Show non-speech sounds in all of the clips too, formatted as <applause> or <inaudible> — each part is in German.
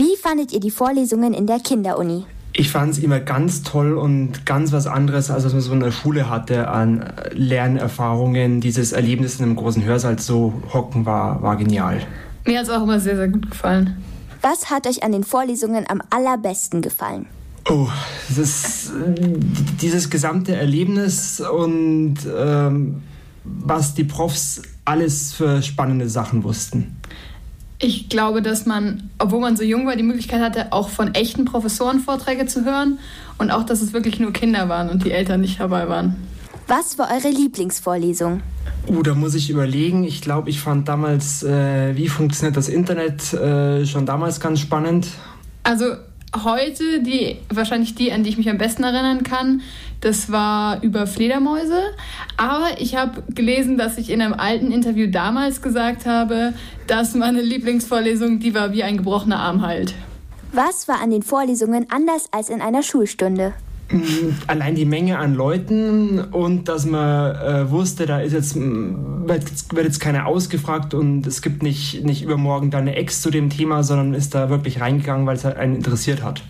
Wie fandet ihr die Vorlesungen in der Kinderuni? Ich fand es immer ganz toll und ganz was anderes, als was man so in der Schule hatte an Lernerfahrungen. Dieses Erlebnis in einem großen Hörsaal zu hocken war, war genial. Mir hat es auch immer sehr, sehr gut gefallen. Was hat euch an den Vorlesungen am allerbesten gefallen? Oh, das, dieses gesamte Erlebnis und ähm, was die Profs alles für spannende Sachen wussten. Ich glaube, dass man, obwohl man so jung war, die Möglichkeit hatte, auch von echten Professoren Vorträge zu hören und auch, dass es wirklich nur Kinder waren und die Eltern nicht dabei waren. Was war eure Lieblingsvorlesung? Uh, da muss ich überlegen. Ich glaube, ich fand damals, äh, wie funktioniert das Internet, äh, schon damals ganz spannend. Also heute, die, wahrscheinlich die, an die ich mich am besten erinnern kann, das war über Fledermäuse. Aber ich habe gelesen, dass ich in einem alten Interview damals gesagt habe, dass meine Lieblingsvorlesung die war, wie ein gebrochener Arm halt. Was war an den Vorlesungen anders als in einer Schulstunde? Allein die Menge an Leuten und dass man äh, wusste, da ist jetzt, wird jetzt keiner ausgefragt und es gibt nicht, nicht übermorgen da eine Ex zu dem Thema, sondern ist da wirklich reingegangen, weil es halt einen interessiert hat.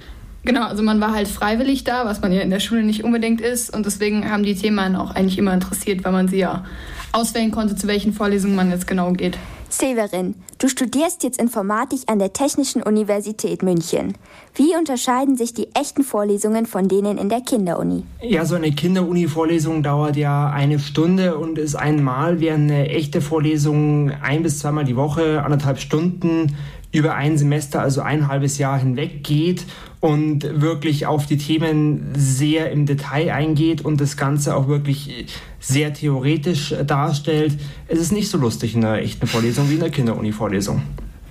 Genau, also man war halt freiwillig da, was man ja in der Schule nicht unbedingt ist und deswegen haben die Themen auch eigentlich immer interessiert, weil man sie ja auswählen konnte, zu welchen Vorlesungen man jetzt genau geht. Severin, du studierst jetzt Informatik an der Technischen Universität München. Wie unterscheiden sich die echten Vorlesungen von denen in der Kinderuni? Ja, so eine Kinderuni-Vorlesung dauert ja eine Stunde und ist einmal, während eine echte Vorlesung ein bis zweimal die Woche, anderthalb Stunden über ein Semester, also ein halbes Jahr hinweg geht und wirklich auf die Themen sehr im Detail eingeht und das Ganze auch wirklich sehr theoretisch darstellt. Es ist nicht so lustig in einer echten Vorlesung wie in der Kinderuni-Vorlesung.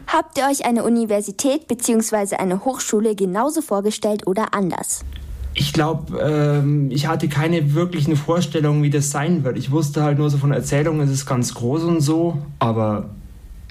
Habt ihr euch eine Universität bzw. eine Hochschule genauso vorgestellt oder anders? Ich glaube, ähm, ich hatte keine wirklichen Vorstellungen, wie das sein wird. Ich wusste halt nur so von Erzählungen, es ist ganz groß und so, aber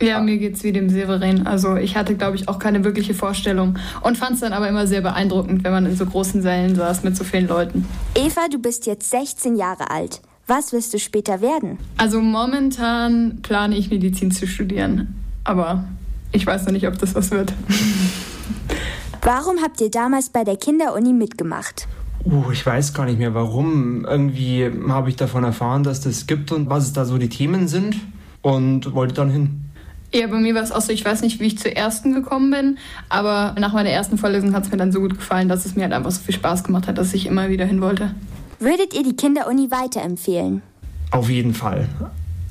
ja, mir geht's wie dem Severin. Also ich hatte, glaube ich, auch keine wirkliche Vorstellung und fand es dann aber immer sehr beeindruckend, wenn man in so großen Sälen saß mit so vielen Leuten. Eva, du bist jetzt 16 Jahre alt. Was wirst du später werden? Also momentan plane ich Medizin zu studieren, aber ich weiß noch nicht, ob das was wird. <laughs> Warum habt ihr damals bei der Kinderuni mitgemacht? Uh, ich weiß gar nicht mehr warum. Irgendwie habe ich davon erfahren, dass das gibt und was da so die Themen sind und wollte dann hin. Ja, bei mir war es auch so, ich weiß nicht, wie ich zur ersten gekommen bin, aber nach meiner ersten Vorlesung hat es mir dann so gut gefallen, dass es mir halt einfach so viel Spaß gemacht hat, dass ich immer wieder hin wollte. Würdet ihr die Kinderuni weiterempfehlen? Auf jeden Fall.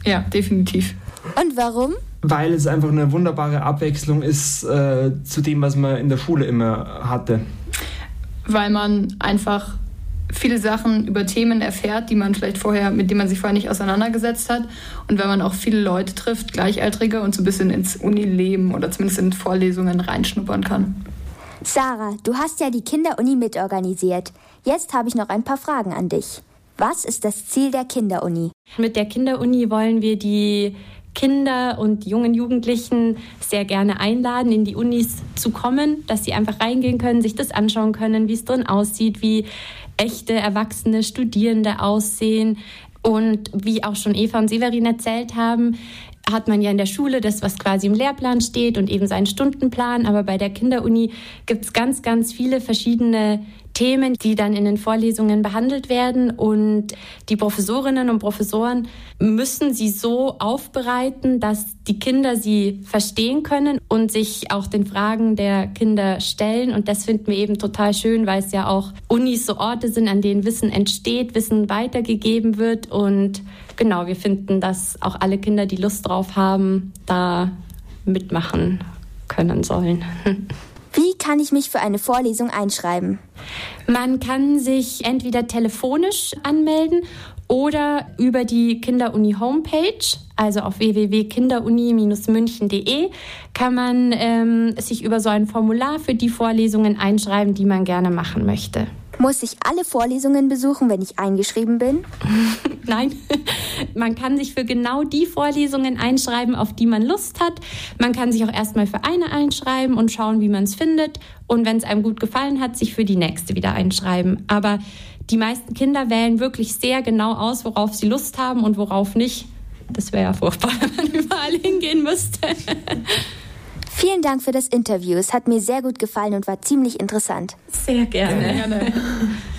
Ja, definitiv. Und warum? Weil es einfach eine wunderbare Abwechslung ist äh, zu dem, was man in der Schule immer hatte. Weil man einfach viele Sachen über Themen erfährt, die man vielleicht vorher, mit denen man sich vorher nicht auseinandergesetzt hat. Und wenn man auch viele Leute trifft, Gleichaltrige und so ein bisschen ins Unileben oder zumindest in Vorlesungen reinschnuppern kann. Sarah, du hast ja die Kinderuni mitorganisiert. Jetzt habe ich noch ein paar Fragen an dich. Was ist das Ziel der Kinderuni? Mit der Kinderuni wollen wir die Kinder und jungen Jugendlichen sehr gerne einladen, in die Unis zu kommen, dass sie einfach reingehen können, sich das anschauen können, wie es drin aussieht, wie echte erwachsene Studierende aussehen. Und wie auch schon Eva und Severin erzählt haben, hat man ja in der Schule das, was quasi im Lehrplan steht und eben seinen Stundenplan. Aber bei der Kinderuni gibt es ganz, ganz viele verschiedene Themen, die dann in den Vorlesungen behandelt werden. Und die Professorinnen und Professoren müssen sie so aufbereiten, dass die Kinder sie verstehen können und sich auch den Fragen der Kinder stellen. Und das finden wir eben total schön, weil es ja auch Unis so Orte sind, an denen Wissen entsteht, Wissen weitergegeben wird. Und genau, wir finden, dass auch alle Kinder, die Lust drauf haben, da mitmachen können sollen. <laughs> Wie kann ich mich für eine Vorlesung einschreiben? Man kann sich entweder telefonisch anmelden oder über die Kinderuni Homepage, also auf www.kinderuni-münchen.de, kann man ähm, sich über so ein Formular für die Vorlesungen einschreiben, die man gerne machen möchte. Muss ich alle Vorlesungen besuchen, wenn ich eingeschrieben bin? <laughs> Nein, man kann sich für genau die Vorlesungen einschreiben, auf die man Lust hat. Man kann sich auch erstmal für eine einschreiben und schauen, wie man es findet. Und wenn es einem gut gefallen hat, sich für die nächste wieder einschreiben. Aber die meisten Kinder wählen wirklich sehr genau aus, worauf sie Lust haben und worauf nicht. Das wäre ja furchtbar, <laughs> wenn man überall hingehen müsste. Vielen Dank für das Interview. Es hat mir sehr gut gefallen und war ziemlich interessant. Sehr gerne. Sehr gerne. <laughs>